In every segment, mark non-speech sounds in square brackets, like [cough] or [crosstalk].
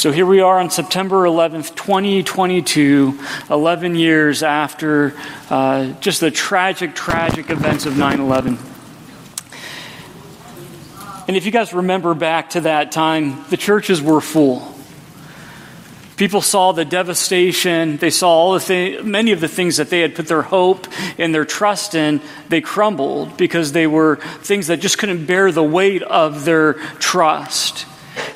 So here we are on September 11th, 2022, 11 years after uh, just the tragic, tragic events of 9 11. And if you guys remember back to that time, the churches were full. People saw the devastation. They saw all the th- many of the things that they had put their hope and their trust in. They crumbled because they were things that just couldn't bear the weight of their trust.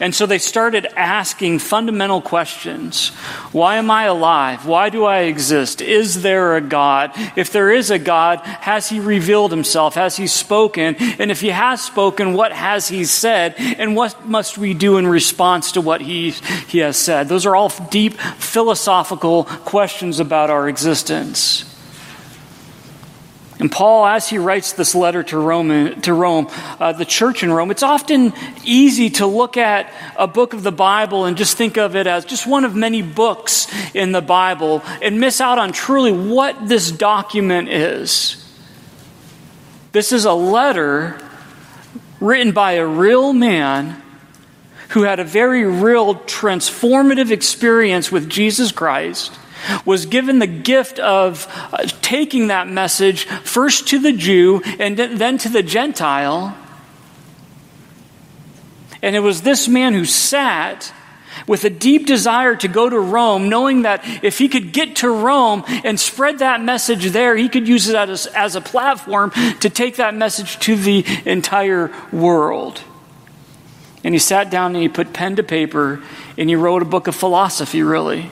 And so they started asking fundamental questions Why am I alive? Why do I exist? Is there a God? If there is a God, has He revealed Himself? Has He spoken? And if He has spoken, what has He said? And what must we do in response to what He, he has said? Those are all deep philosophical questions about our existence. And Paul, as he writes this letter to Rome, to Rome uh, the church in Rome, it's often easy to look at a book of the Bible and just think of it as just one of many books in the Bible and miss out on truly what this document is. This is a letter written by a real man who had a very real transformative experience with Jesus Christ was given the gift of uh, taking that message first to the Jew and then to the Gentile. And it was this man who sat with a deep desire to go to Rome, knowing that if he could get to Rome and spread that message there, he could use it as, as a platform to take that message to the entire world. And he sat down and he put pen to paper and he wrote a book of philosophy, really.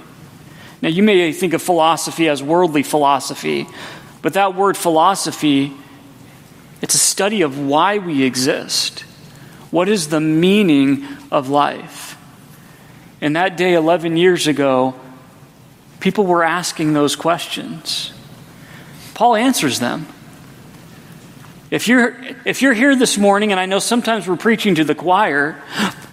Now, you may think of philosophy as worldly philosophy, but that word philosophy, it's a study of why we exist. What is the meaning of life? And that day, 11 years ago, people were asking those questions. Paul answers them. If you're, if you're here this morning, and I know sometimes we're preaching to the choir,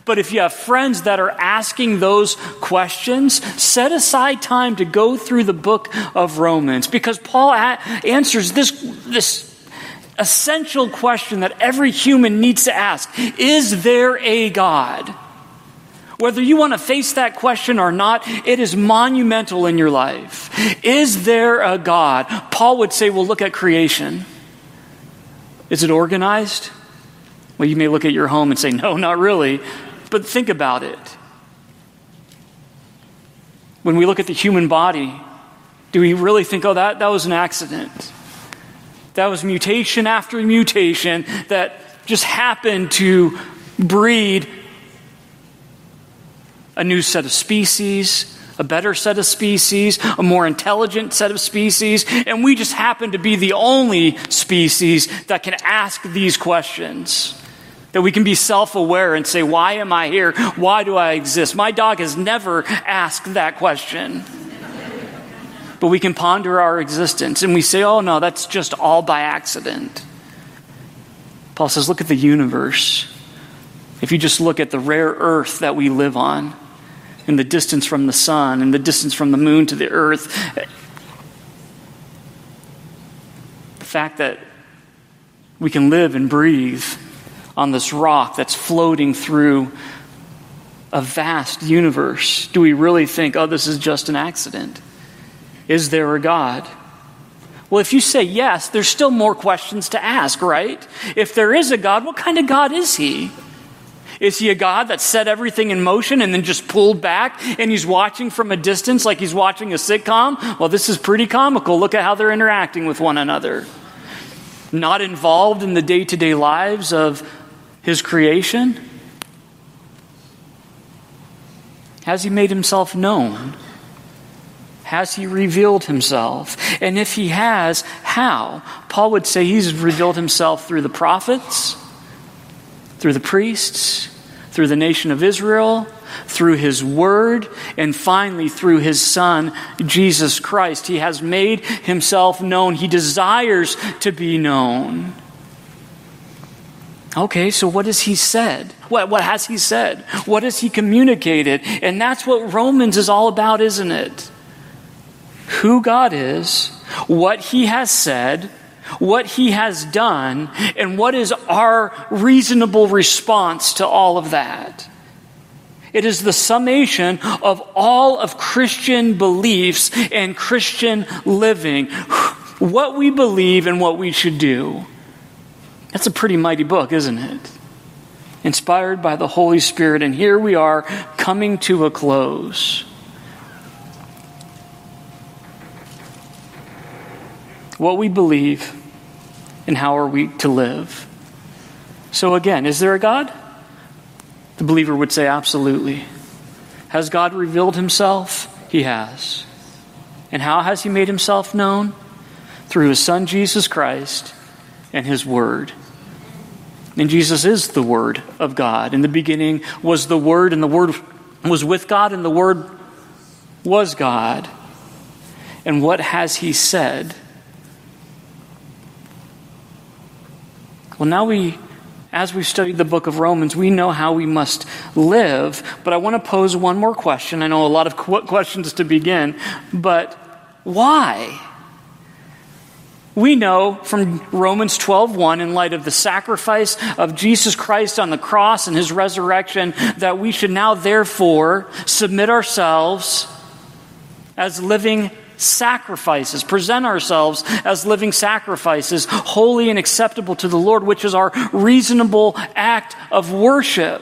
but if you have friends that are asking those questions, set aside time to go through the book of Romans because Paul a- answers this, this essential question that every human needs to ask Is there a God? Whether you want to face that question or not, it is monumental in your life. Is there a God? Paul would say, well, look at creation. Is it organized? Well, you may look at your home and say, no, not really. But think about it. When we look at the human body, do we really think, oh, that, that was an accident? That was mutation after mutation that just happened to breed a new set of species, a better set of species, a more intelligent set of species, and we just happen to be the only species that can ask these questions. That we can be self aware and say, Why am I here? Why do I exist? My dog has never asked that question. But we can ponder our existence and we say, Oh, no, that's just all by accident. Paul says, Look at the universe. If you just look at the rare earth that we live on, and the distance from the sun, and the distance from the moon to the earth, the fact that we can live and breathe on this rock that's floating through a vast universe, do we really think, oh, this is just an accident? Is there a God? Well, if you say yes, there's still more questions to ask, right? If there is a God, what kind of God is he? Is he a God that set everything in motion and then just pulled back and he's watching from a distance like he's watching a sitcom? Well, this is pretty comical. Look at how they're interacting with one another. Not involved in the day to day lives of his creation? Has he made himself known? Has he revealed himself? And if he has, how? Paul would say he's revealed himself through the prophets, through the priests, through the nation of Israel, through his word, and finally through his son, Jesus Christ. He has made himself known. He desires to be known. Okay, so what has he said? What, what has he said? What has he communicated? And that's what Romans is all about, isn't it? Who God is, what he has said, what he has done, and what is our reasonable response to all of that. It is the summation of all of Christian beliefs and Christian living. [sighs] What we believe and what we should do. That's a pretty mighty book, isn't it? Inspired by the Holy Spirit. And here we are coming to a close. What we believe and how are we to live. So, again, is there a God? The believer would say, absolutely. Has God revealed himself? He has. And how has he made himself known? Through his son, Jesus Christ, and his word. And Jesus is the word of God. In the beginning was the word, and the word was with God, and the word was God. And what has he said? Well, now we as we've studied the book of Romans, we know how we must live. But I want to pose one more question. I know a lot of [laughs] questions to begin, but why? We know from Romans 12:1 in light of the sacrifice of Jesus Christ on the cross and his resurrection that we should now therefore submit ourselves as living sacrifices, present ourselves as living sacrifices, holy and acceptable to the Lord, which is our reasonable act of worship.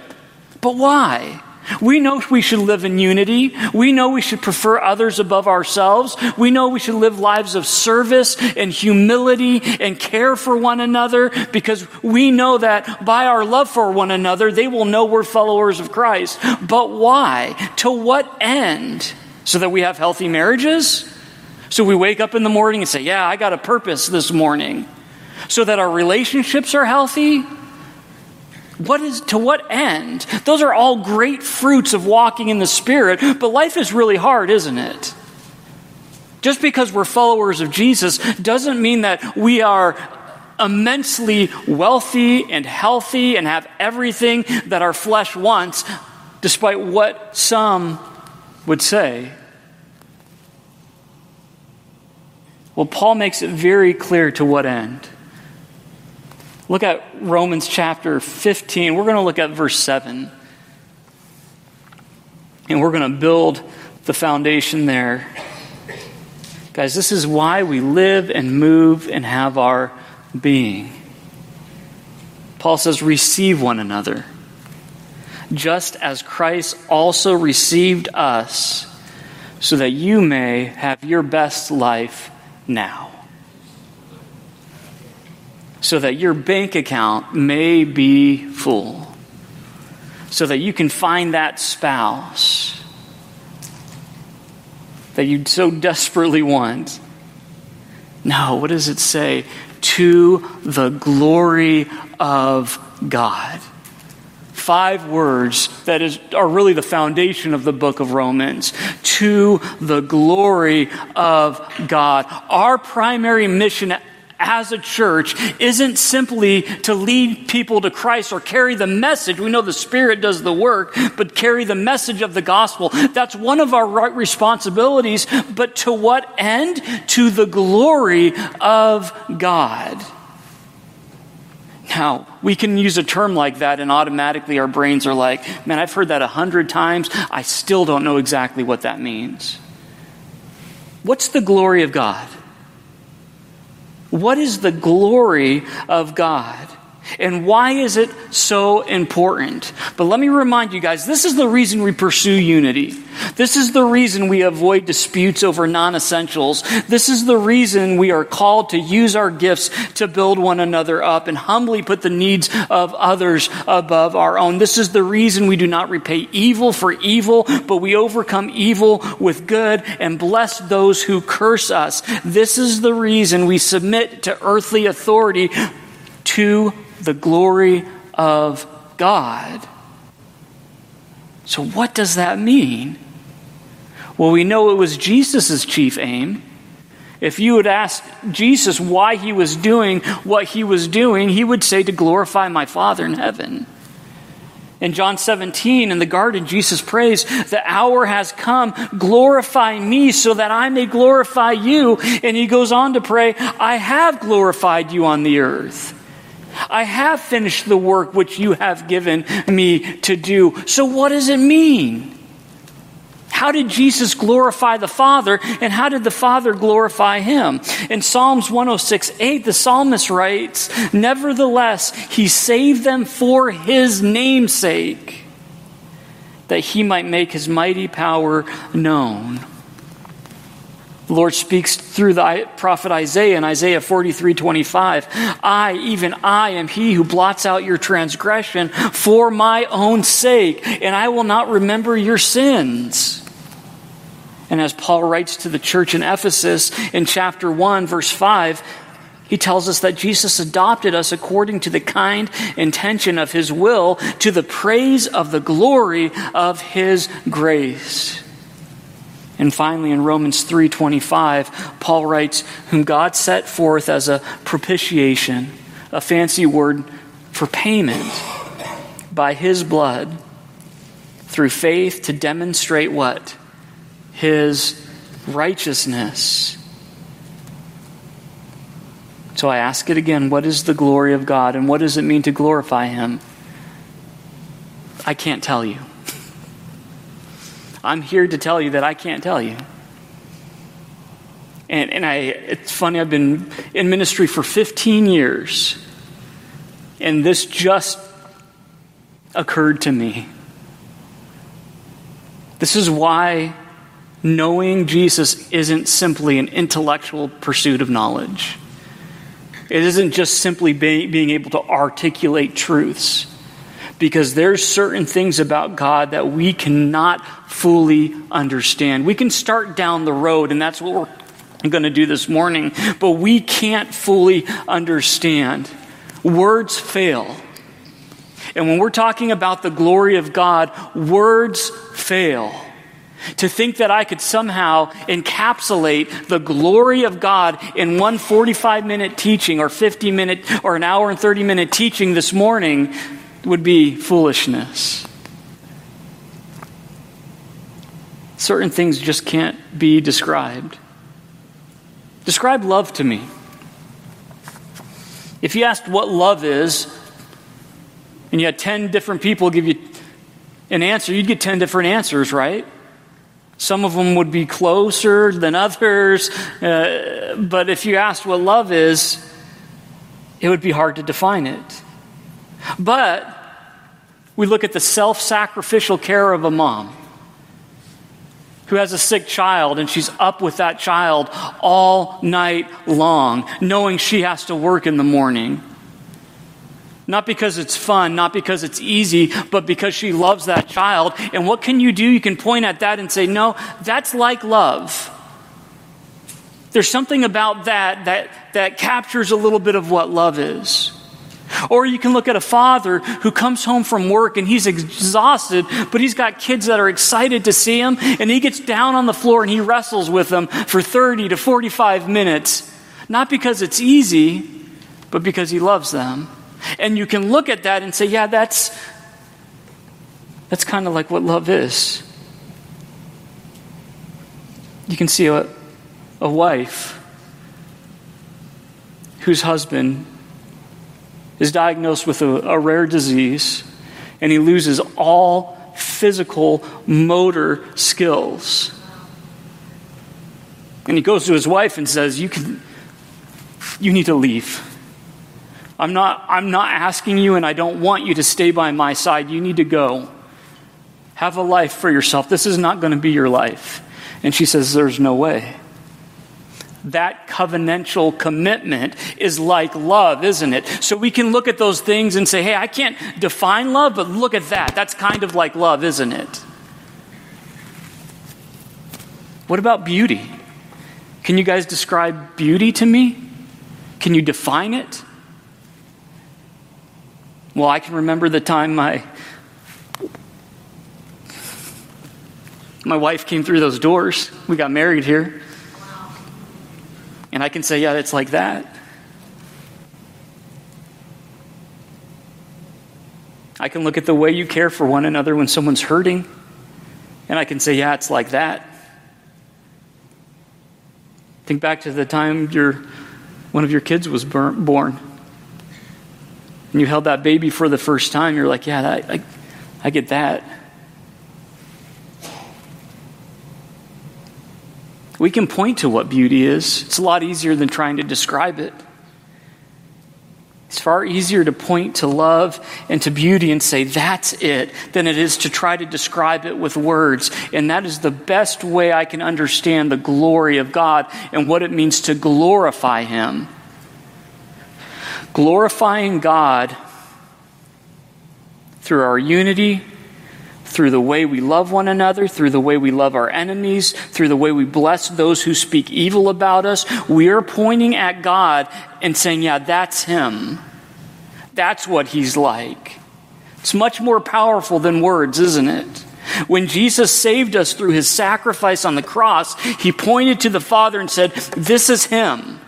But why? We know we should live in unity. We know we should prefer others above ourselves. We know we should live lives of service and humility and care for one another because we know that by our love for one another, they will know we're followers of Christ. But why? To what end? So that we have healthy marriages? So we wake up in the morning and say, Yeah, I got a purpose this morning. So that our relationships are healthy. What is to what end? Those are all great fruits of walking in the Spirit, but life is really hard, isn't it? Just because we're followers of Jesus doesn't mean that we are immensely wealthy and healthy and have everything that our flesh wants, despite what some would say. Well, Paul makes it very clear to what end. Look at Romans chapter 15. We're going to look at verse 7. And we're going to build the foundation there. Guys, this is why we live and move and have our being. Paul says, receive one another, just as Christ also received us, so that you may have your best life now. So that your bank account may be full. So that you can find that spouse that you so desperately want. No, what does it say? To the glory of God five words that is, are really the foundation of the book of Romans to the glory of God. Our primary mission as a church isn't simply to lead people to Christ or carry the message. We know the Spirit does the work, but carry the message of the gospel. That's one of our right responsibilities, but to what end? To the glory of God. Now, we can use a term like that, and automatically our brains are like, man, I've heard that a hundred times. I still don't know exactly what that means. What's the glory of God? What is the glory of God? And why is it so important? But let me remind you guys this is the reason we pursue unity. This is the reason we avoid disputes over non essentials. This is the reason we are called to use our gifts to build one another up and humbly put the needs of others above our own. This is the reason we do not repay evil for evil, but we overcome evil with good and bless those who curse us. This is the reason we submit to earthly authority to the glory of God. So, what does that mean? Well, we know it was Jesus' chief aim. If you would ask Jesus why he was doing what he was doing, he would say, To glorify my Father in heaven. In John 17, in the garden, Jesus prays, The hour has come, glorify me so that I may glorify you. And he goes on to pray, I have glorified you on the earth. I have finished the work which you have given me to do. So, what does it mean? How did Jesus glorify the Father, and how did the Father glorify him? In Psalms 106 8, the psalmist writes, Nevertheless, he saved them for his name's sake, that he might make his mighty power known. The Lord speaks through the prophet Isaiah in Isaiah 43 25. I, even I, am he who blots out your transgression for my own sake, and I will not remember your sins. And as Paul writes to the church in Ephesus in chapter 1, verse 5, he tells us that Jesus adopted us according to the kind intention of his will to the praise of the glory of his grace. And finally in Romans 3:25, Paul writes, "Whom God set forth as a propitiation, a fancy word for payment by his blood through faith to demonstrate what? his righteousness. So I ask it again what is the glory of God and what does it mean to glorify him? I can't tell you. I'm here to tell you that I can't tell you. And, and I, it's funny, I've been in ministry for 15 years, and this just occurred to me. This is why knowing Jesus isn't simply an intellectual pursuit of knowledge. It isn't just simply be, being able to articulate truths. Because there's certain things about God that we cannot fully understand. We can start down the road, and that's what we're going to do this morning, but we can't fully understand. Words fail. And when we're talking about the glory of God, words fail. To think that I could somehow encapsulate the glory of God in one 45 minute teaching or 50 minute or an hour and 30 minute teaching this morning would be foolishness. Certain things just can't be described. Describe love to me. If you asked what love is, and you had 10 different people give you an answer, you'd get 10 different answers, right? Some of them would be closer than others. Uh, but if you asked what love is, it would be hard to define it. But we look at the self sacrificial care of a mom who has a sick child and she's up with that child all night long, knowing she has to work in the morning. Not because it's fun, not because it's easy, but because she loves that child. And what can you do? You can point at that and say, no, that's like love. There's something about that that, that captures a little bit of what love is. Or you can look at a father who comes home from work and he's exhausted, but he's got kids that are excited to see him, and he gets down on the floor and he wrestles with them for 30 to 45 minutes. Not because it's easy, but because he loves them. And you can look at that and say, yeah, that's, that's kind of like what love is. You can see a, a wife whose husband is diagnosed with a, a rare disease and he loses all physical motor skills. And he goes to his wife and says, You, can, you need to leave. I'm not, I'm not asking you, and I don't want you to stay by my side. You need to go. Have a life for yourself. This is not going to be your life. And she says, There's no way. That covenantal commitment is like love, isn't it? So we can look at those things and say, Hey, I can't define love, but look at that. That's kind of like love, isn't it? What about beauty? Can you guys describe beauty to me? Can you define it? Well, I can remember the time my my wife came through those doors. We got married here. And I can say, yeah, it's like that. I can look at the way you care for one another when someone's hurting, and I can say, yeah, it's like that. Think back to the time your, one of your kids was born. and you held that baby for the first time, you're like, yeah, I, I, I get that. We can point to what beauty is. It's a lot easier than trying to describe it. It's far easier to point to love and to beauty and say, that's it, than it is to try to describe it with words. And that is the best way I can understand the glory of God and what it means to glorify Him. Glorifying God through our unity, through the way we love one another, through the way we love our enemies, through the way we bless those who speak evil about us, we are pointing at God and saying, Yeah, that's Him. That's what He's like. It's much more powerful than words, isn't it? When Jesus saved us through His sacrifice on the cross, He pointed to the Father and said, This is Him.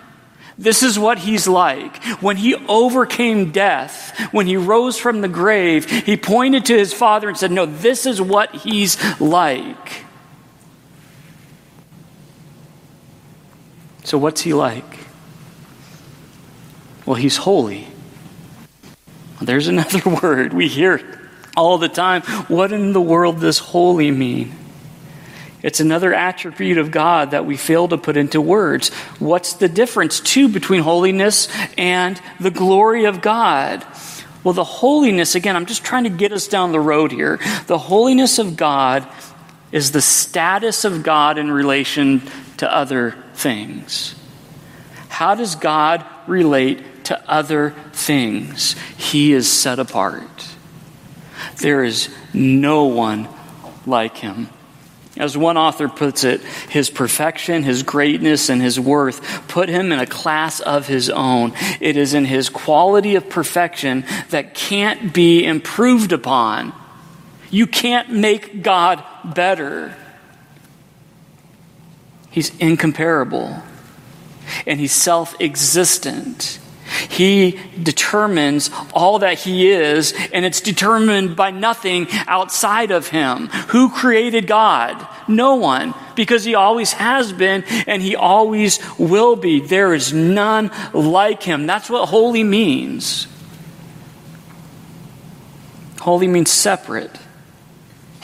This is what he's like. When he overcame death, when he rose from the grave, he pointed to his father and said, No, this is what he's like. So, what's he like? Well, he's holy. There's [laughs] another word we hear all the time. What in the world does holy mean? It's another attribute of God that we fail to put into words. What's the difference, too, between holiness and the glory of God? Well, the holiness, again, I'm just trying to get us down the road here. The holiness of God is the status of God in relation to other things. How does God relate to other things? He is set apart. There is no one like him. As one author puts it, his perfection, his greatness, and his worth put him in a class of his own. It is in his quality of perfection that can't be improved upon. You can't make God better. He's incomparable, and he's self existent. He determines all that He is, and it's determined by nothing outside of Him. Who created God? No one, because He always has been and He always will be. There is none like Him. That's what holy means. Holy means separate.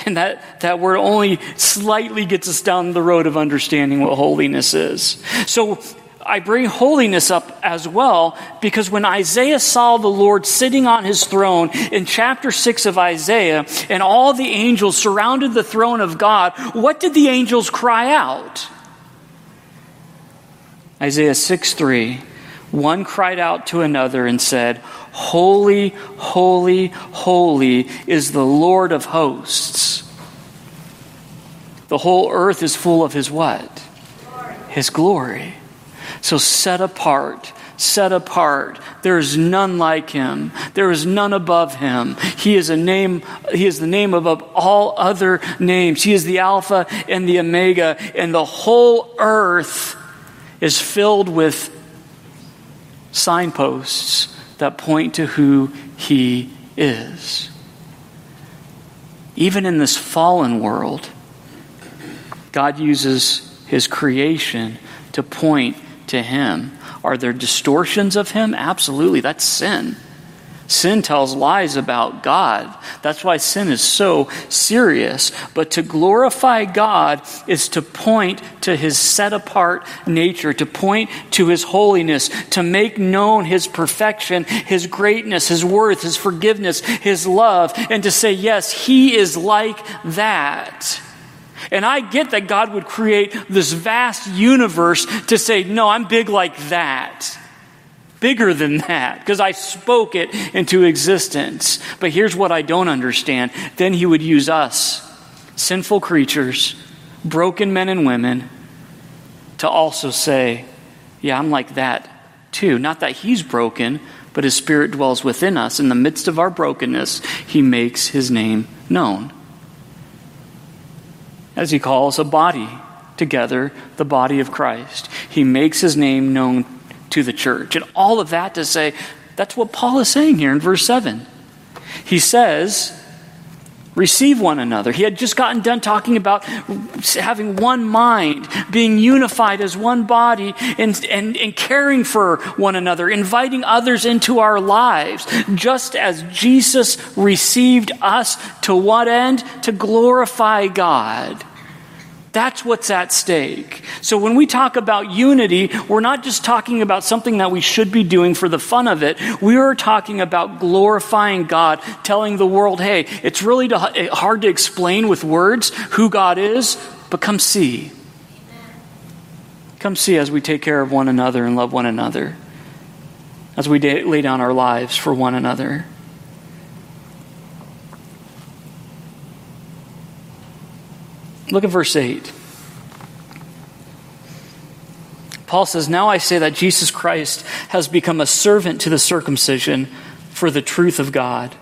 And that, that word only slightly gets us down the road of understanding what holiness is. So I bring holiness up as well because when Isaiah saw the Lord sitting on his throne in chapter 6 of Isaiah and all the angels surrounded the throne of God, what did the angels cry out? Isaiah 6 3. One cried out to another and said, Holy, holy, holy is the Lord of hosts. The whole earth is full of his what? His glory. So set apart, set apart. There is none like him. There is none above him. He is a name, he is the name above all other names. He is the Alpha and the Omega, and the whole earth is filled with signposts that point to who he is. Even in this fallen world, God uses his creation to point to Him. Are there distortions of Him? Absolutely. That's sin. Sin tells lies about God. That's why sin is so serious. But to glorify God is to point to His set apart nature, to point to His holiness, to make known His perfection, His greatness, His worth, His forgiveness, His love, and to say, yes, He is like that. And I get that God would create this vast universe to say, no, I'm big like that. Bigger than that, because I spoke it into existence. But here's what I don't understand. Then He would use us, sinful creatures, broken men and women, to also say, yeah, I'm like that too. Not that He's broken, but His Spirit dwells within us. In the midst of our brokenness, He makes His name known as he calls a body together, the body of Christ. He makes his name known to the church. And all of that to say, that's what Paul is saying here in verse 7. He says, receive one another. He had just gotten done talking about having one mind, being unified as one body, and, and, and caring for one another, inviting others into our lives, just as Jesus received us to what end? To glorify God. That's what's at stake. So when we talk about unity, we're not just talking about something that we should be doing for the fun of it. We are talking about glorifying God, telling the world, hey, it's really eh, hard to explain with words who God is, but come see. Come see as we take care of one another and love one another, as we lay down our lives for one another. Look at verse 8. Paul says, Now I say that Jesus Christ has become a servant to the circumcision for the truth of God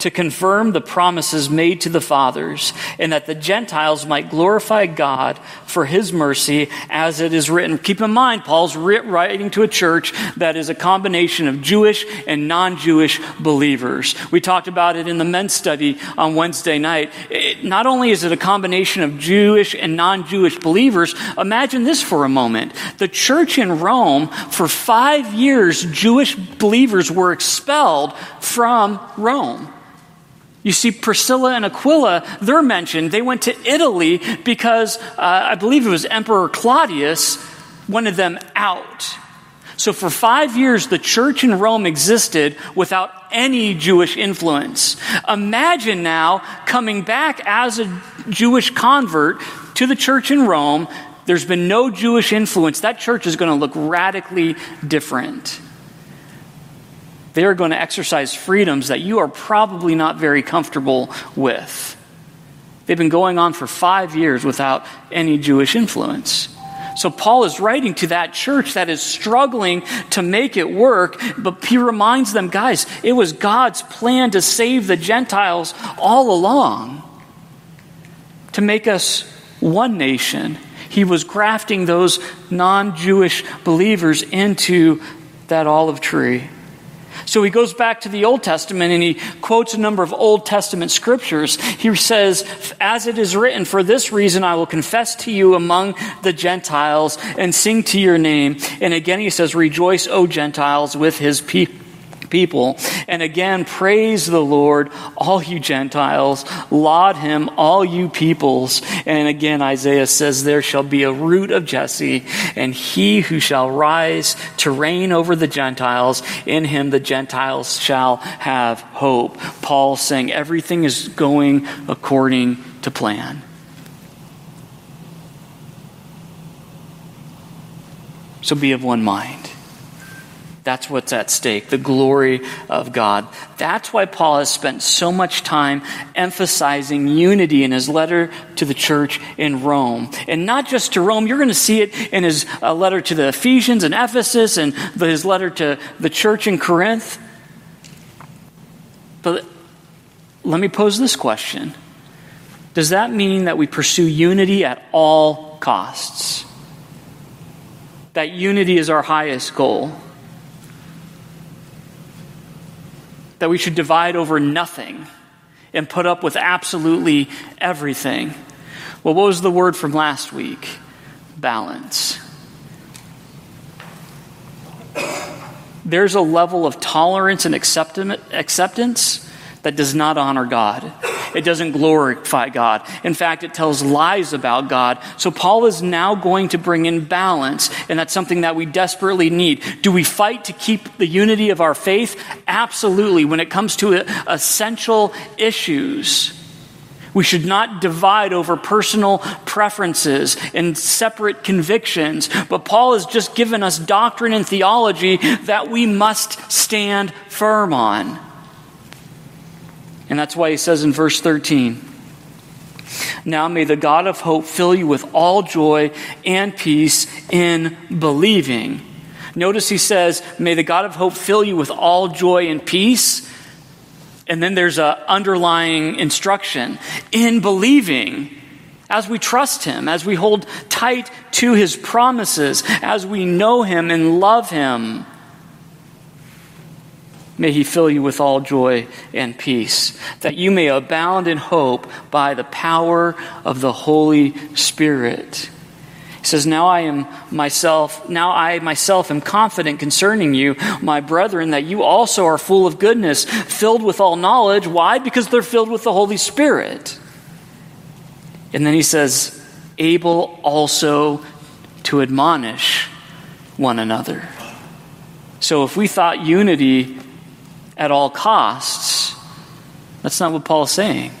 to confirm the promises made to the fathers, and that the Gentiles might glorify God for his mercy, as it is written. Keep in mind, Paul's writing to a church that is a combination of Jewish and non Jewish believers. We talked about it in the men's study on Wednesday night. It, not only is it a combination of Jewish and non Jewish believers, imagine this for a moment. The church in Rome, for five years, Jewish believers were expelled from Rome. You see, Priscilla and Aquila, they're mentioned. They went to Italy because uh, I believe it was Emperor Claudius wanted them out. So for five years, the church in Rome existed without any Jewish influence. Imagine now coming back as a Jewish convert to the church in Rome. There's been no Jewish influence. That church is going to look radically different they are going to exercise freedoms that you are probably not very comfortable with. They've been going on for five years without any Jewish influence. So Paul is writing to that church that is struggling to make it work, but he reminds them, guys, it was God's plan to save the Gentiles all along, to make us one nation. He was grafting those non Jewish believers into that olive tree. So he goes back to the Old Testament and he quotes a number of Old Testament scriptures. He says, As it is written, for this reason I will confess to you among the Gentiles and sing to your name. And again he says, Rejoice, O Gentiles, with his people people. And again, praise the Lord, all you Gentiles. Laud him, all you peoples. And again, Isaiah says, There shall be a root of Jesse, and he who shall rise to reign over the Gentiles, in him the Gentiles shall have hope. Paul saying everything is going according to plan. So be of one mind. That's what's at stake the glory of God. That's why Paul has spent so much time emphasizing unity in his letter to the church in Rome. And not just to Rome, you're going to see it in his uh, letter to the Ephesians and Ephesus and his letter to the church in Corinth. But let me pose this question Does that mean that we pursue unity at all costs? That unity is our highest goal? That we should divide over nothing and put up with absolutely everything. Well, what was the word from last week? Balance. There's a level of tolerance and acceptance that does not honor God. It doesn't glorify God. In fact, it tells lies about God. So Paul is now going to bring in balance, and that's something that we desperately need. Do we fight to keep the unity of our faith? Absolutely. When it comes to essential issues, we should not divide over personal preferences and separate convictions. But Paul has just given us doctrine and theology that we must stand firm on. And that's why he says in verse 13, Now may the God of hope fill you with all joy and peace in believing. Notice he says, May the God of hope fill you with all joy and peace. And then there's an underlying instruction in believing as we trust Him, as we hold tight to His promises, as we know Him and love Him. May he fill you with all joy and peace, that you may abound in hope by the power of the Holy Spirit. He says, Now I am myself, now I myself am confident concerning you, my brethren, that you also are full of goodness, filled with all knowledge. Why? Because they're filled with the Holy Spirit. And then he says, able also to admonish one another. So if we thought unity at all costs, that's not what Paul is saying.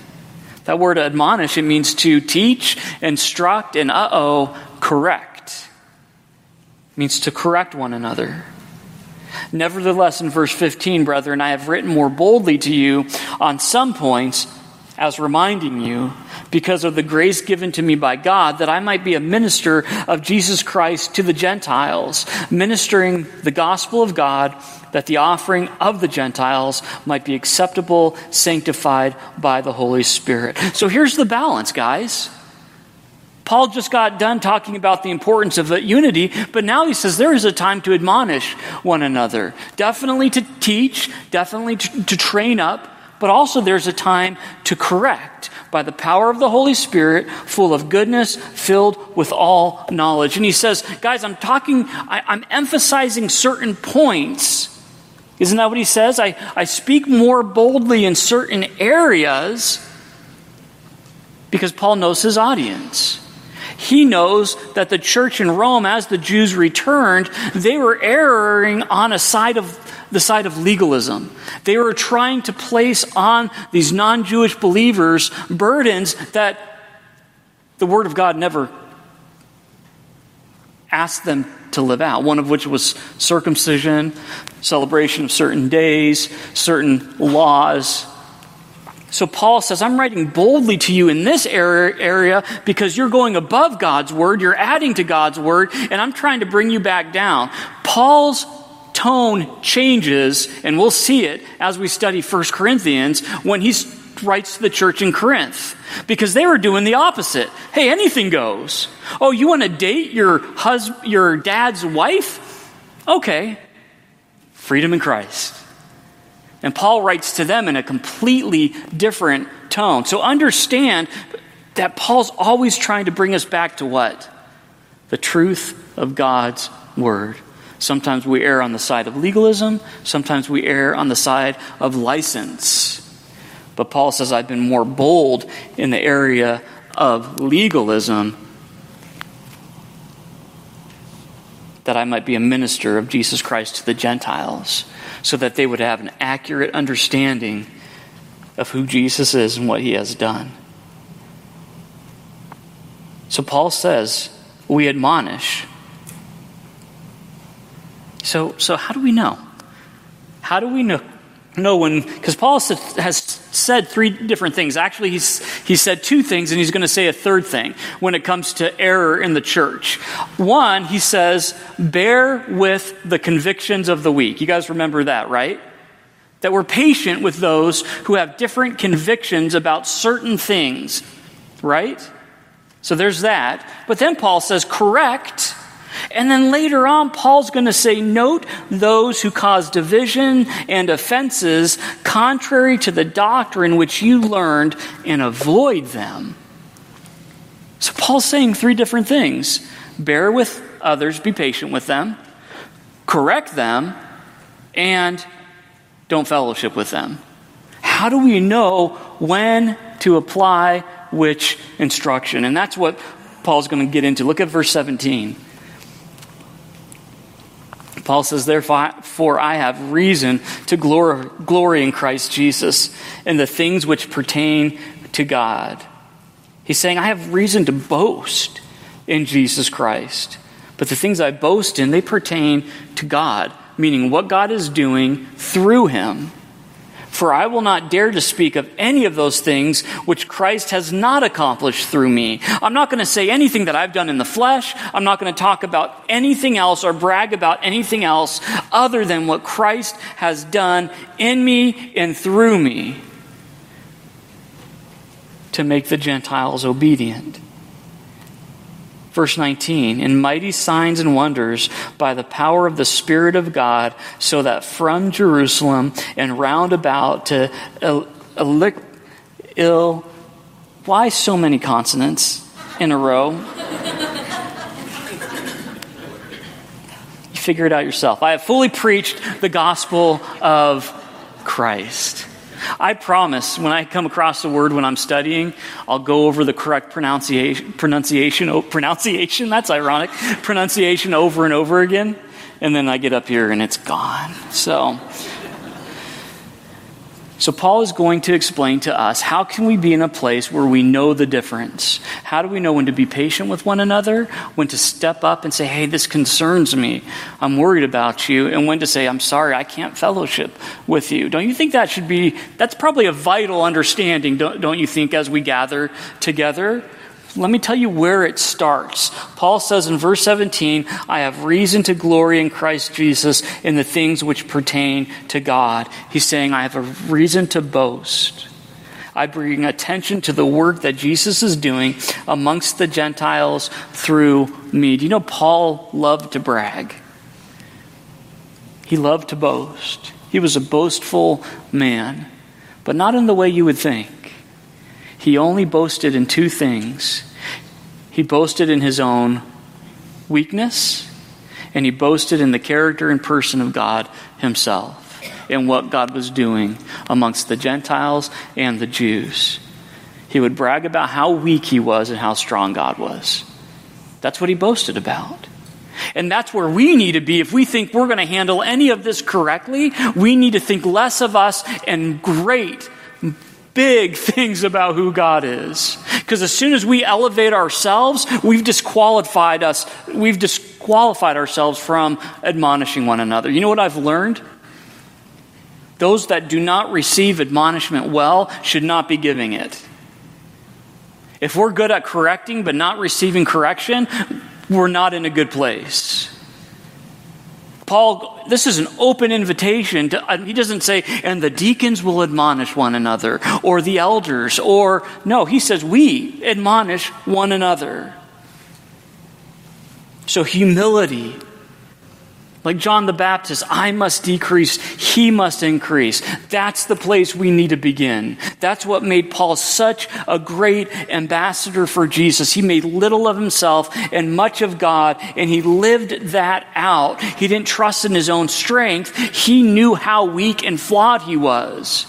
That word admonish, it means to teach, instruct, and uh oh, correct. It means to correct one another. Nevertheless, in verse 15, brethren, I have written more boldly to you on some points as reminding you, because of the grace given to me by God, that I might be a minister of Jesus Christ to the Gentiles, ministering the gospel of God, that the offering of the Gentiles might be acceptable, sanctified by the Holy Spirit. So here's the balance, guys. Paul just got done talking about the importance of unity, but now he says there is a time to admonish one another. Definitely to teach, definitely to, to train up, but also there's a time to correct by the power of the Holy Spirit, full of goodness, filled with all knowledge. And he says, guys, I'm talking, I, am emphasizing certain points. Isn't that what he says? I, I speak more boldly in certain areas because Paul knows his audience. He knows that the church in Rome, as the Jews returned, they were erring on a side of the side of legalism. They were trying to place on these non Jewish believers burdens that the Word of God never asked them to live out, one of which was circumcision, celebration of certain days, certain laws. So Paul says, I'm writing boldly to you in this area because you're going above God's word, you're adding to God's word, and I'm trying to bring you back down. Paul's tone changes, and we'll see it as we study 1 Corinthians when he writes to the church in Corinth. Because they were doing the opposite. Hey, anything goes. Oh, you want to date your hus- your dad's wife? Okay. Freedom in Christ. And Paul writes to them in a completely different tone. So understand that Paul's always trying to bring us back to what? The truth of God's word. Sometimes we err on the side of legalism, sometimes we err on the side of license. But Paul says, I've been more bold in the area of legalism that I might be a minister of Jesus Christ to the Gentiles, so that they would have an accurate understanding of who Jesus is and what he has done. So Paul says, We admonish so, so how do we know? How do we know? know when because paul has said three different things. Actually he's he said two things and he's going to say a third thing when it comes to error in the church. One he says bear with the convictions of the weak. You guys remember that right? That we're patient with those who have different convictions about certain things right? So there's that. But then paul says correct and then later on, Paul's going to say, Note those who cause division and offenses contrary to the doctrine which you learned and avoid them. So Paul's saying three different things bear with others, be patient with them, correct them, and don't fellowship with them. How do we know when to apply which instruction? And that's what Paul's going to get into. Look at verse 17. Paul says, Therefore, I have reason to glory in Christ Jesus and the things which pertain to God. He's saying, I have reason to boast in Jesus Christ. But the things I boast in, they pertain to God, meaning what God is doing through him. For I will not dare to speak of any of those things which Christ has not accomplished through me. I'm not going to say anything that I've done in the flesh. I'm not going to talk about anything else or brag about anything else other than what Christ has done in me and through me to make the Gentiles obedient. Verse 19, in mighty signs and wonders by the power of the Spirit of God, so that from Jerusalem and round about to Il, Il, Il why so many consonants in a row? you figure it out yourself. I have fully preached the gospel of Christ. I promise when I come across a word when I'm studying, I'll go over the correct pronunciation, pronunciation, oh, pronunciation, that's ironic, pronunciation over and over again, and then I get up here and it's gone. So, so Paul is going to explain to us how can we be in a place where we know the difference? How do we know when to be patient with one another, when to step up and say, "Hey, this concerns me. I'm worried about you," and when to say, "I'm sorry, I can't fellowship with you." Don't you think that should be that's probably a vital understanding, don't, don't you think as we gather together? Let me tell you where it starts. Paul says in verse 17, I have reason to glory in Christ Jesus in the things which pertain to God. He's saying, I have a reason to boast. I bring attention to the work that Jesus is doing amongst the Gentiles through me. Do you know Paul loved to brag? He loved to boast. He was a boastful man, but not in the way you would think. He only boasted in two things he boasted in his own weakness, and he boasted in the character and person of God himself and what God was doing amongst the Gentiles and the Jews. He would brag about how weak he was and how strong God was. That's what he boasted about. And that's where we need to be. If we think we're going to handle any of this correctly, we need to think less of us and great big things about who God is. Because as soon as we elevate ourselves, we've disqualified us, we've disqualified ourselves from admonishing one another. You know what I've learned? Those that do not receive admonishment well should not be giving it. If we're good at correcting but not receiving correction, we're not in a good place. Paul, this is an open invitation. To, uh, he doesn't say, and the deacons will admonish one another, or the elders, or no, he says, we admonish one another. So, humility like John the Baptist, I must decrease, he must increase. That's the place we need to begin. That's what made Paul such a great ambassador for Jesus. He made little of himself and much of God, and he lived that out. He didn't trust in his own strength, he knew how weak and flawed he was.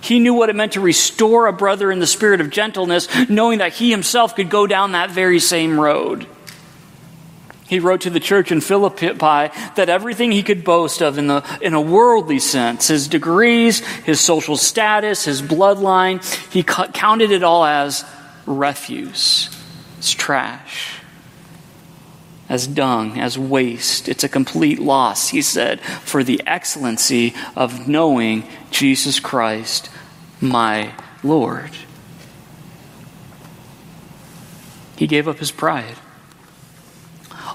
He knew what it meant to restore a brother in the spirit of gentleness, knowing that he himself could go down that very same road. He wrote to the church in Philippi that everything he could boast of in, the, in a worldly sense, his degrees, his social status, his bloodline, he counted it all as refuse. It's trash. As dung, as waste. It's a complete loss, he said, for the excellency of knowing Jesus Christ, my Lord. He gave up his pride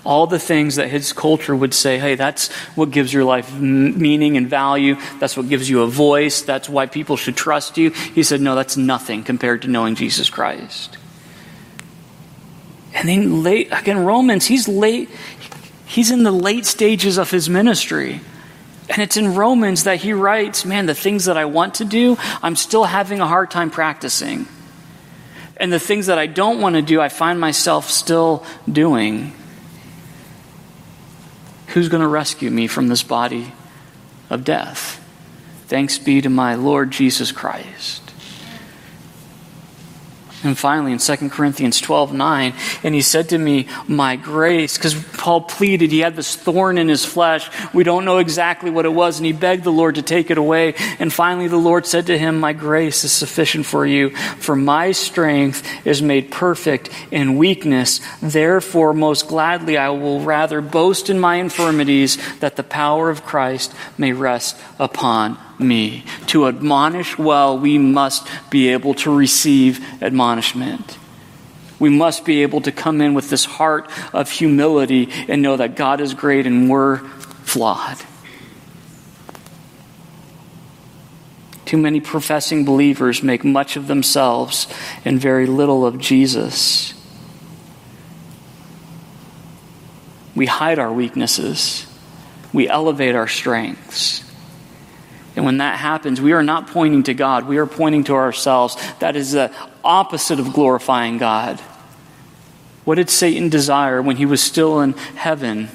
all the things that his culture would say, hey, that's what gives your life meaning and value. That's what gives you a voice. That's why people should trust you. He said, no, that's nothing compared to knowing Jesus Christ. And then late, again, Romans, he's late, he's in the late stages of his ministry. And it's in Romans that he writes, man, the things that I want to do, I'm still having a hard time practicing. And the things that I don't want to do, I find myself still doing. Who's going to rescue me from this body of death? Thanks be to my Lord Jesus Christ. And finally, in 2 Corinthians 12 9, and he said to me, My grace, because Paul pleaded, he had this thorn in his flesh. We don't know exactly what it was, and he begged the Lord to take it away. And finally, the Lord said to him, My grace is sufficient for you, for my strength is made perfect in weakness. Therefore, most gladly, I will rather boast in my infirmities, that the power of Christ may rest upon me. To admonish well, we must be able to receive admonishment. We must be able to come in with this heart of humility and know that God is great and we're flawed. Too many professing believers make much of themselves and very little of Jesus. We hide our weaknesses. We elevate our strengths. And when that happens, we are not pointing to God, we are pointing to ourselves. That is the opposite of glorifying God. What did Satan desire when he was still in heaven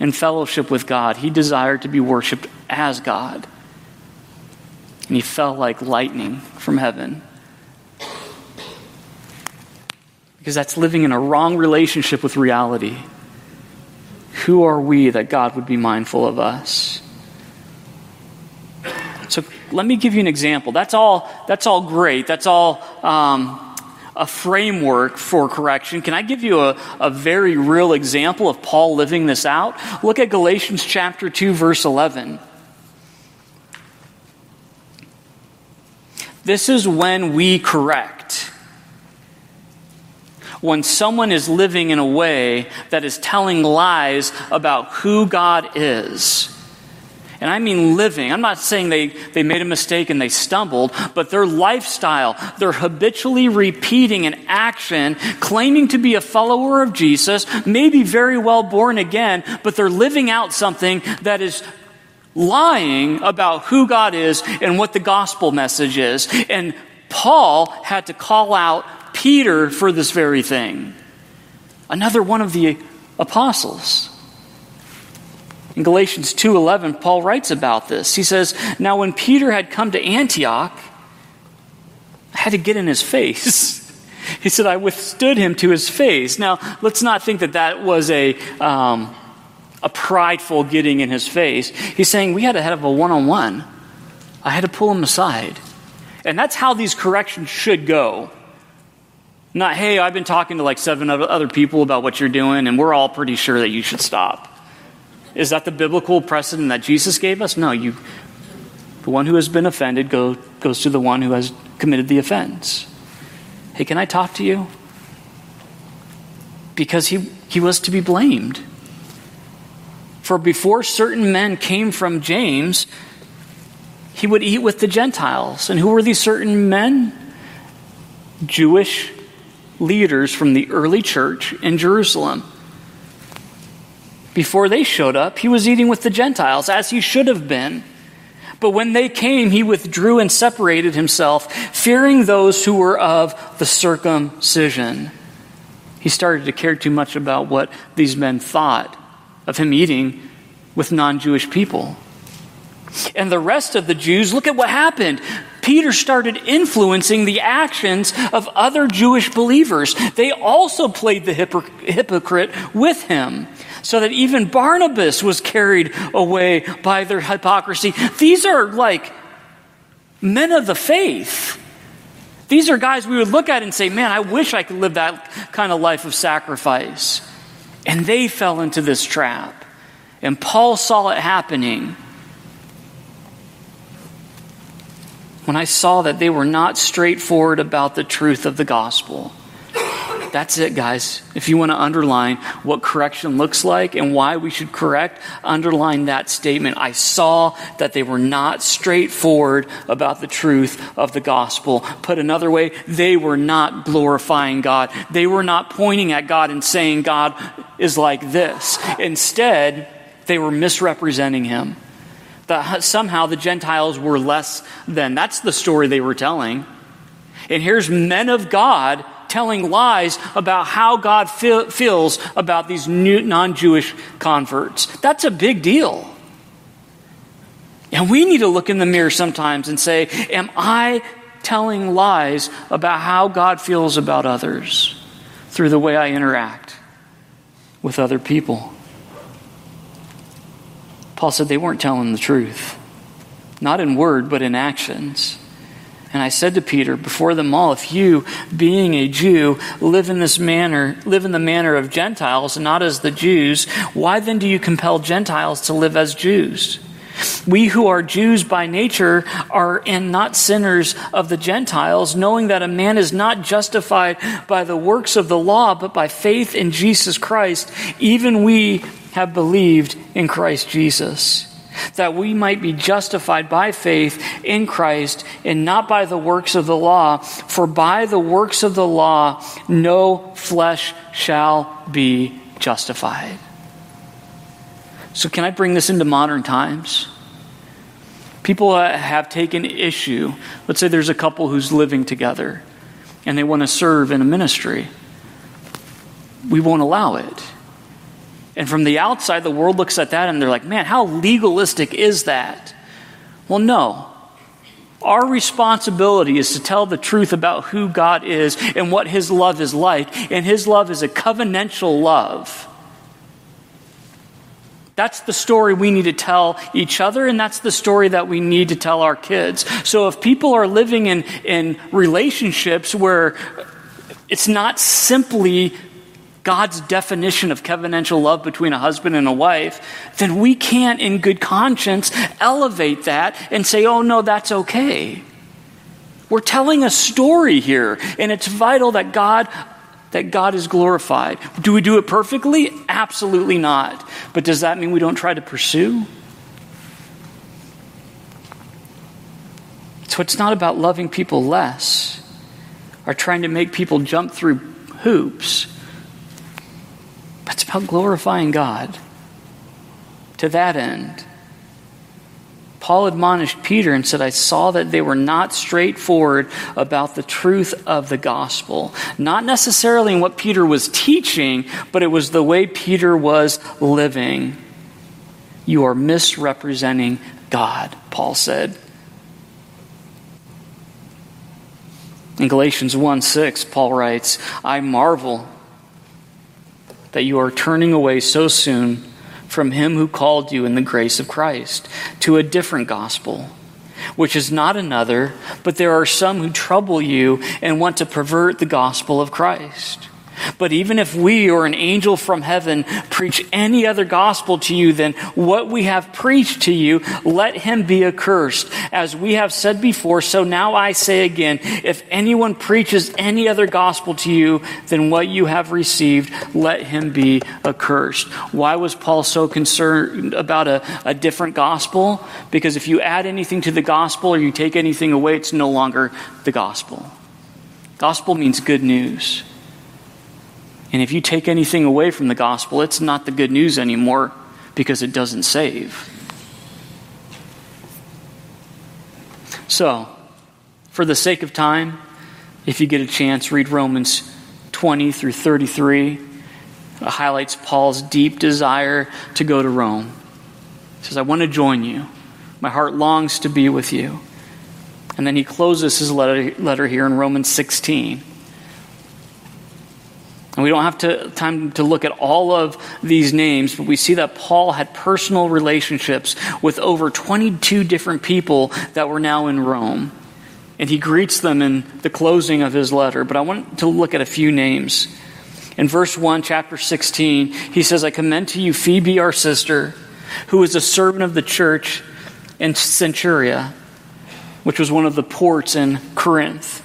in fellowship with God? He desired to be worshiped as God. And he fell like lightning from heaven. Because that's living in a wrong relationship with reality. Who are we that God would be mindful of us? So let me give you an example. That's all, that's all great. That's all um, a framework for correction. Can I give you a, a very real example of Paul living this out? Look at Galatians chapter 2, verse 11. This is when we correct. When someone is living in a way that is telling lies about who God is. And I mean living. I'm not saying they, they made a mistake and they stumbled, but their lifestyle, they're habitually repeating an action, claiming to be a follower of Jesus, maybe very well born again, but they're living out something that is lying about who God is and what the gospel message is. And Paul had to call out Peter for this very thing. Another one of the apostles. In Galatians 2:11, Paul writes about this. He says, "Now when Peter had come to Antioch, I had to get in his face." [laughs] he said, "I withstood him to his face." Now, let's not think that that was a um, a prideful getting in his face. He's saying we had to have a one-on-one. I had to pull him aside, and that's how these corrections should go. Not, hey, I've been talking to like seven other people about what you're doing, and we're all pretty sure that you should stop. Is that the biblical precedent that Jesus gave us? No, you the one who has been offended go, goes to the one who has committed the offense. Hey, can I talk to you? Because he, he was to be blamed. For before certain men came from James, he would eat with the Gentiles. And who were these certain men? Jewish leaders from the early church in Jerusalem before they showed up, he was eating with the Gentiles, as he should have been. But when they came, he withdrew and separated himself, fearing those who were of the circumcision. He started to care too much about what these men thought of him eating with non Jewish people. And the rest of the Jews, look at what happened. Peter started influencing the actions of other Jewish believers. They also played the hypocrite with him so that even Barnabas was carried away by their hypocrisy. These are like men of the faith. These are guys we would look at and say, man, I wish I could live that kind of life of sacrifice. And they fell into this trap. And Paul saw it happening. When I saw that they were not straightforward about the truth of the gospel. That's it, guys. If you want to underline what correction looks like and why we should correct, underline that statement. I saw that they were not straightforward about the truth of the gospel. Put another way, they were not glorifying God. They were not pointing at God and saying God is like this. Instead, they were misrepresenting Him. That somehow the Gentiles were less than. That's the story they were telling. And here's men of God telling lies about how God feel, feels about these non Jewish converts. That's a big deal. And we need to look in the mirror sometimes and say, Am I telling lies about how God feels about others through the way I interact with other people? Paul said they weren't telling the truth, not in word, but in actions. And I said to Peter before them all, if you, being a Jew, live in this manner, live in the manner of Gentiles and not as the Jews, why then do you compel Gentiles to live as Jews? We who are Jews by nature are and not sinners of the Gentiles, knowing that a man is not justified by the works of the law, but by faith in Jesus Christ. Even we have believed in Christ Jesus that we might be justified by faith in Christ and not by the works of the law. For by the works of the law, no flesh shall be justified. So, can I bring this into modern times? People have taken issue. Let's say there's a couple who's living together and they want to serve in a ministry. We won't allow it. And from the outside, the world looks at that and they're like, man, how legalistic is that? Well, no. Our responsibility is to tell the truth about who God is and what His love is like. And His love is a covenantal love. That's the story we need to tell each other, and that's the story that we need to tell our kids. So if people are living in, in relationships where it's not simply God's definition of covenantal love between a husband and a wife, then we can't, in good conscience, elevate that and say, oh, no, that's okay. We're telling a story here, and it's vital that God that God is glorified. Do we do it perfectly? Absolutely not. But does that mean we don't try to pursue? So it's not about loving people less or trying to make people jump through hoops. It's about glorifying God. To that end, Paul admonished Peter and said, I saw that they were not straightforward about the truth of the gospel. Not necessarily in what Peter was teaching, but it was the way Peter was living. You are misrepresenting God, Paul said. In Galatians 1 6, Paul writes, I marvel that you are turning away so soon from him who called you in the grace of Christ to a different gospel, which is not another, but there are some who trouble you and want to pervert the gospel of Christ. But even if we or an angel from heaven preach any other gospel to you than what we have preached to you, let him be accursed. As we have said before, so now I say again, if anyone preaches any other gospel to you than what you have received, let him be accursed. Why was Paul so concerned about a, a different gospel? Because if you add anything to the gospel or you take anything away, it's no longer the gospel. Gospel means good news. And if you take anything away from the gospel, it's not the good news anymore because it doesn't save. So, for the sake of time, if you get a chance, read Romans 20 through 33. It highlights Paul's deep desire to go to Rome. He says, I want to join you. My heart longs to be with you. And then he closes his letter, letter here in Romans 16. And we don't have to, time to look at all of these names, but we see that Paul had personal relationships with over 22 different people that were now in Rome. And he greets them in the closing of his letter. But I want to look at a few names. In verse 1, chapter 16, he says, I commend to you Phoebe, our sister, who is a servant of the church in Cenchrea, which was one of the ports in Corinth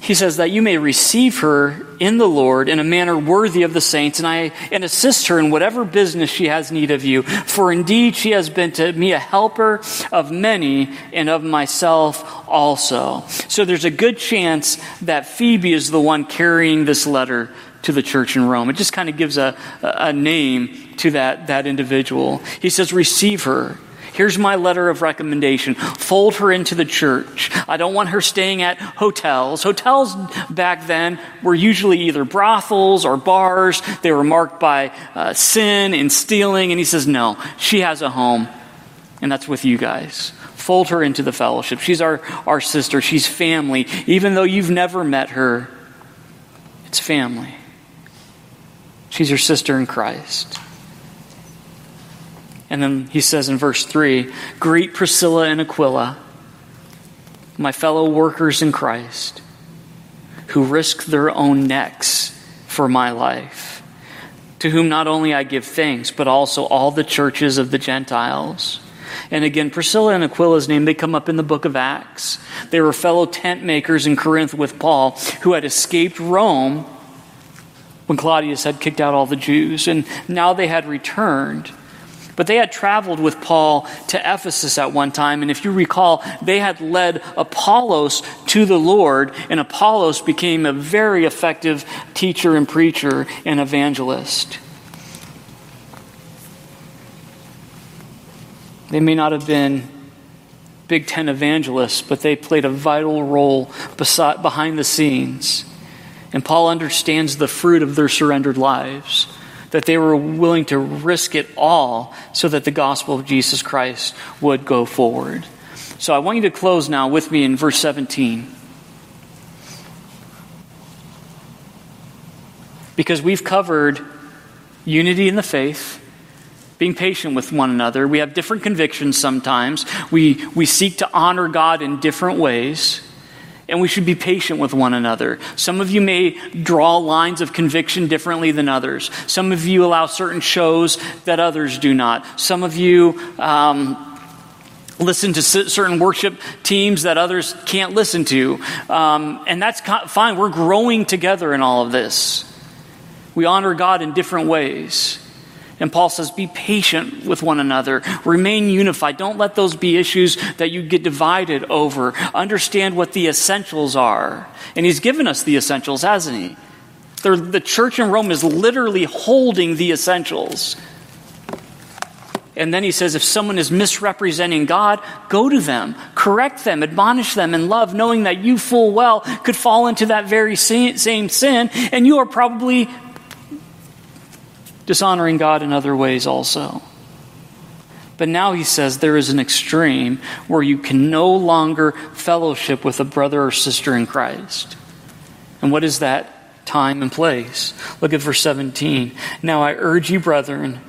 he says that you may receive her in the Lord in a manner worthy of the saints, and I and assist her in whatever business she has need of you. For indeed she has been to me a helper of many and of myself also. So there's a good chance that Phoebe is the one carrying this letter to the church in Rome. It just kind of gives a, a name to that, that individual. He says, receive her. Here's my letter of recommendation. Fold her into the church. I don't want her staying at hotels. Hotels back then were usually either brothels or bars. They were marked by uh, sin and stealing. And he says, no, she has a home, and that's with you guys. Fold her into the fellowship. She's our, our sister. She's family. Even though you've never met her, it's family. She's your sister in Christ. And then he says in verse 3 Greet Priscilla and Aquila, my fellow workers in Christ, who risk their own necks for my life, to whom not only I give thanks, but also all the churches of the Gentiles. And again, Priscilla and Aquila's name, they come up in the book of Acts. They were fellow tent makers in Corinth with Paul who had escaped Rome when Claudius had kicked out all the Jews. And now they had returned But they had traveled with Paul to Ephesus at one time, and if you recall, they had led Apollos to the Lord, and Apollos became a very effective teacher and preacher and evangelist. They may not have been Big Ten evangelists, but they played a vital role beside, behind the scenes. And Paul understands the fruit of their surrendered lives, that they were willing to risk it all so that the gospel of Jesus Christ would go forward. So I want you to close now with me in verse 17. Because we've covered unity in the faith being patient with one another. We have different convictions sometimes. We, we seek to honor God in different ways. And we should be patient with one another. Some of you may draw lines of conviction differently than others. Some of you allow certain shows that others do not. Some of you um, listen to certain worship teams that others can't listen to. Um, and that's fine. We're growing together in all of this. We honor God in different ways. And Paul says, be patient with one another. Remain unified. Don't let those be issues that you get divided over. Understand what the essentials are. And he's given us the essentials, hasn't he? They're, the church in Rome is literally holding the essentials. And then he says, if someone is misrepresenting God, go to them, correct them, admonish them in love, knowing that you full well could fall into that very same, same sin, and you are probably dishonoring God in other ways also. But now he says there is an extreme where you can no longer fellowship with a brother or sister in Christ. And what is that time and place? Look at verse 17. Now I urge you, brethren,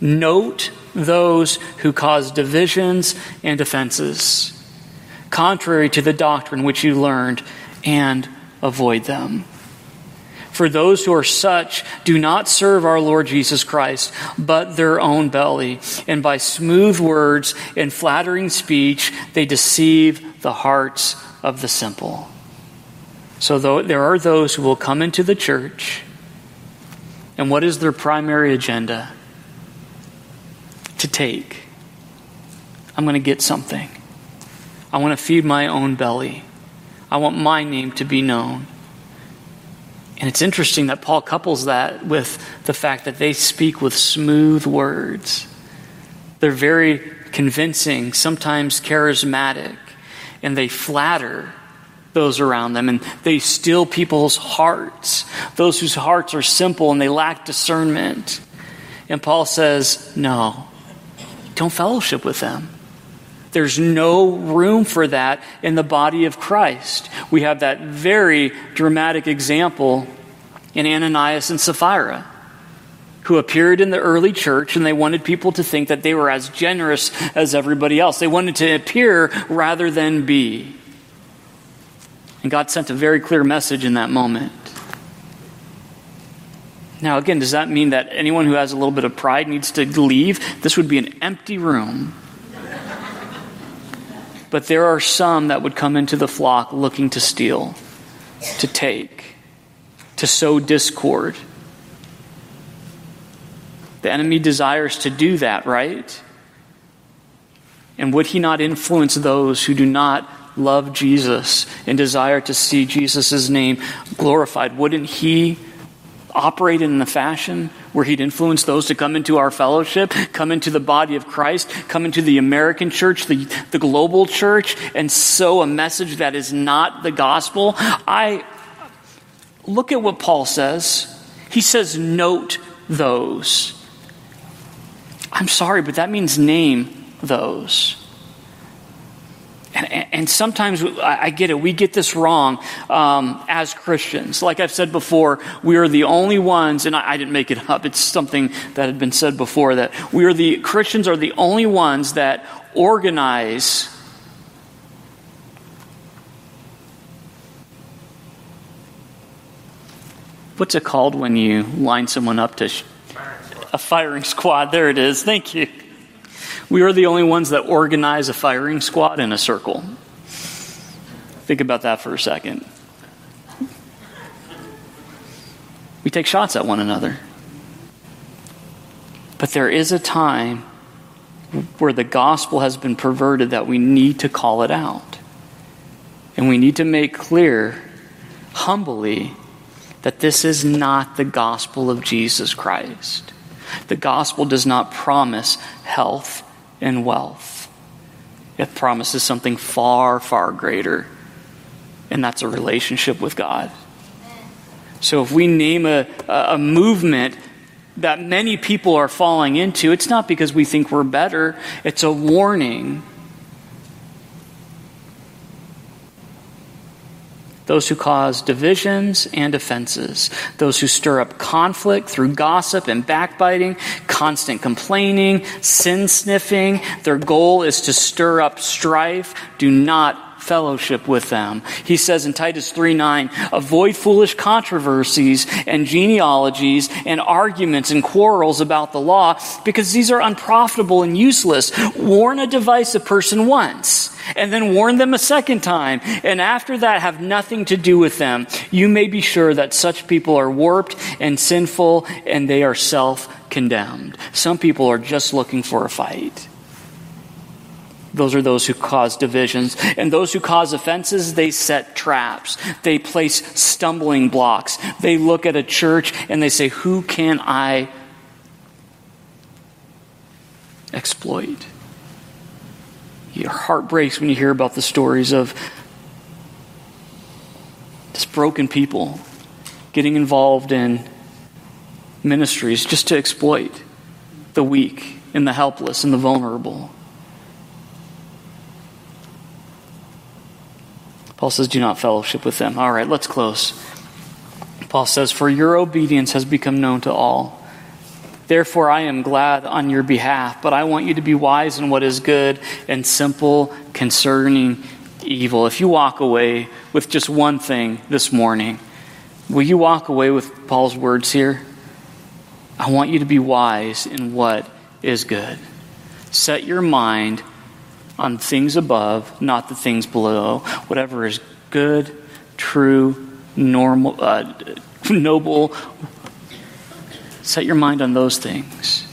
note those who cause divisions and offenses, contrary to the doctrine which you learned, and avoid them. For those who are such do not serve our Lord Jesus Christ, but their own belly. And by smooth words and flattering speech, they deceive the hearts of the simple. So there are those who will come into the church, and what is their primary agenda? To take. I'm going to get something. I want to feed my own belly. I want my name to be known. And it's interesting that Paul couples that with the fact that they speak with smooth words. They're very convincing, sometimes charismatic, and they flatter those around them and they steal people's hearts, those whose hearts are simple and they lack discernment. And Paul says, No, don't fellowship with them. There's no room for that in the body of Christ. We have that very dramatic example in Ananias and Sapphira, who appeared in the early church and they wanted people to think that they were as generous as everybody else. They wanted to appear rather than be. And God sent a very clear message in that moment. Now, again, does that mean that anyone who has a little bit of pride needs to leave? This would be an empty room. But there are some that would come into the flock looking to steal, to take, to sow discord. The enemy desires to do that, right? And would he not influence those who do not love Jesus and desire to see Jesus' name glorified? Wouldn't he operate in the fashion where he'd influence those to come into our fellowship, come into the body of Christ, come into the American church, the, the global church, and sow a message that is not the gospel. I look at what Paul says. He says, note those. I'm sorry, but that means name those. And, and, sometimes I get it, we get this wrong um, as Christians. Like I've said before, we are the only ones, and I, I, didn't make it up, it's something that had been said before that we are the Christians are the only ones that organize what's it called when you line someone up to sh- a firing squad? There it is. Thank you. We are the only ones that organize a firing squad in a circle. Think about that for a second. We take shots at one another. But there is a time where the gospel has been perverted that we need to call it out. And we need to make clear, humbly, that this is not the gospel of Jesus Christ. The gospel does not promise health and wealth, it promises something far, far greater, and that's a relationship with God. So if we name a, a movement that many people are falling into, it's not because we think we're better, it's a warning. Those who cause divisions and offenses, those who stir up conflict through gossip and backbiting, constant complaining, sin sniffing, their goal is to stir up strife. Do not fellowship with them. He says in Titus 3 9, avoid foolish controversies and genealogies and arguments and quarrels about the law because these are unprofitable and useless. Warn a divisive person once and then warn them a second time, and after that have nothing to do with them. You may be sure that such people are warped and sinful and they are self condemned. Some people are just looking for a fight. Those are those who cause divisions. And those who cause offenses, they set traps. They place stumbling blocks. They look at a church and they say, Who can I exploit? Your heart breaks when you hear about the stories of just broken people getting involved in ministries just to exploit the weak and the helpless and the vulnerable. Paul says, Do not fellowship with them. All right, let's close. Paul says, For your obedience has become known to all. Therefore, I am glad on your behalf, but I want you to be wise in what is good and simple concerning evil. If you walk away with just one thing this morning, will you walk away with Paul's words here? I want you to be wise in what is good. Set your mind on things above, not the things below. Whatever is good, true, normal, uh, [laughs] noble. Set your mind on those things.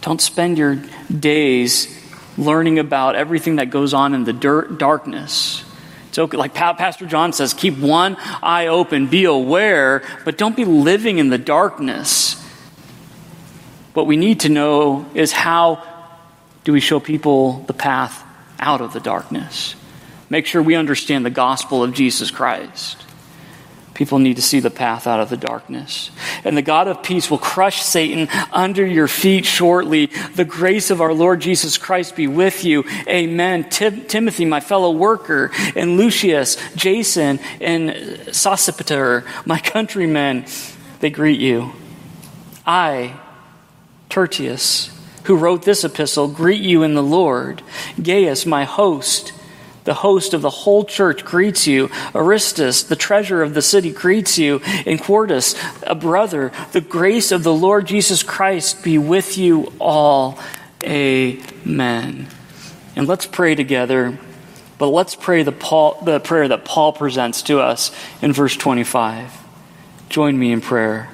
Don't spend your days learning about everything that goes on in the dirt, darkness. It's okay, like Pastor John says, keep one eye open, be aware, but don't be living in the darkness. What we need to know is how do we show people the path out of the darkness? Make sure we understand the gospel of Jesus Christ. People need to see the path out of the darkness. And the God of peace will crush Satan under your feet shortly. The grace of our Lord Jesus Christ be with you. Amen. Tim- Timothy, my fellow worker, and Lucius, Jason, and Sosipater, my countrymen, they greet you. I, Tertius, who wrote this epistle, greet you in the Lord. Gaius, my host, the host of the whole church, greets you. Erastus, the treasurer of the city, greets you. And Quartus, a brother, the grace of the Lord Jesus Christ be with you all. Amen. And let's pray together. But let's pray the, Paul, the prayer that Paul presents to us in verse 25. Join me in prayer.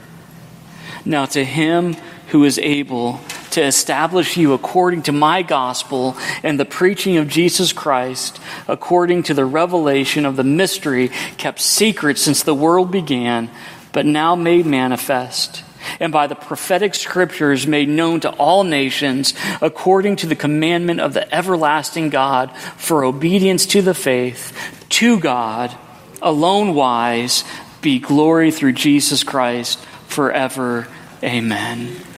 Now, to him who is able to establish you according to my gospel and the preaching of Jesus Christ, according to the revelation of the mystery kept secret since the world began, but now made manifest and by the prophetic scriptures made known to all nations according to the commandment of the everlasting God for obedience to the faith, to God, alone wise, be glory through Jesus Christ forever. Amen.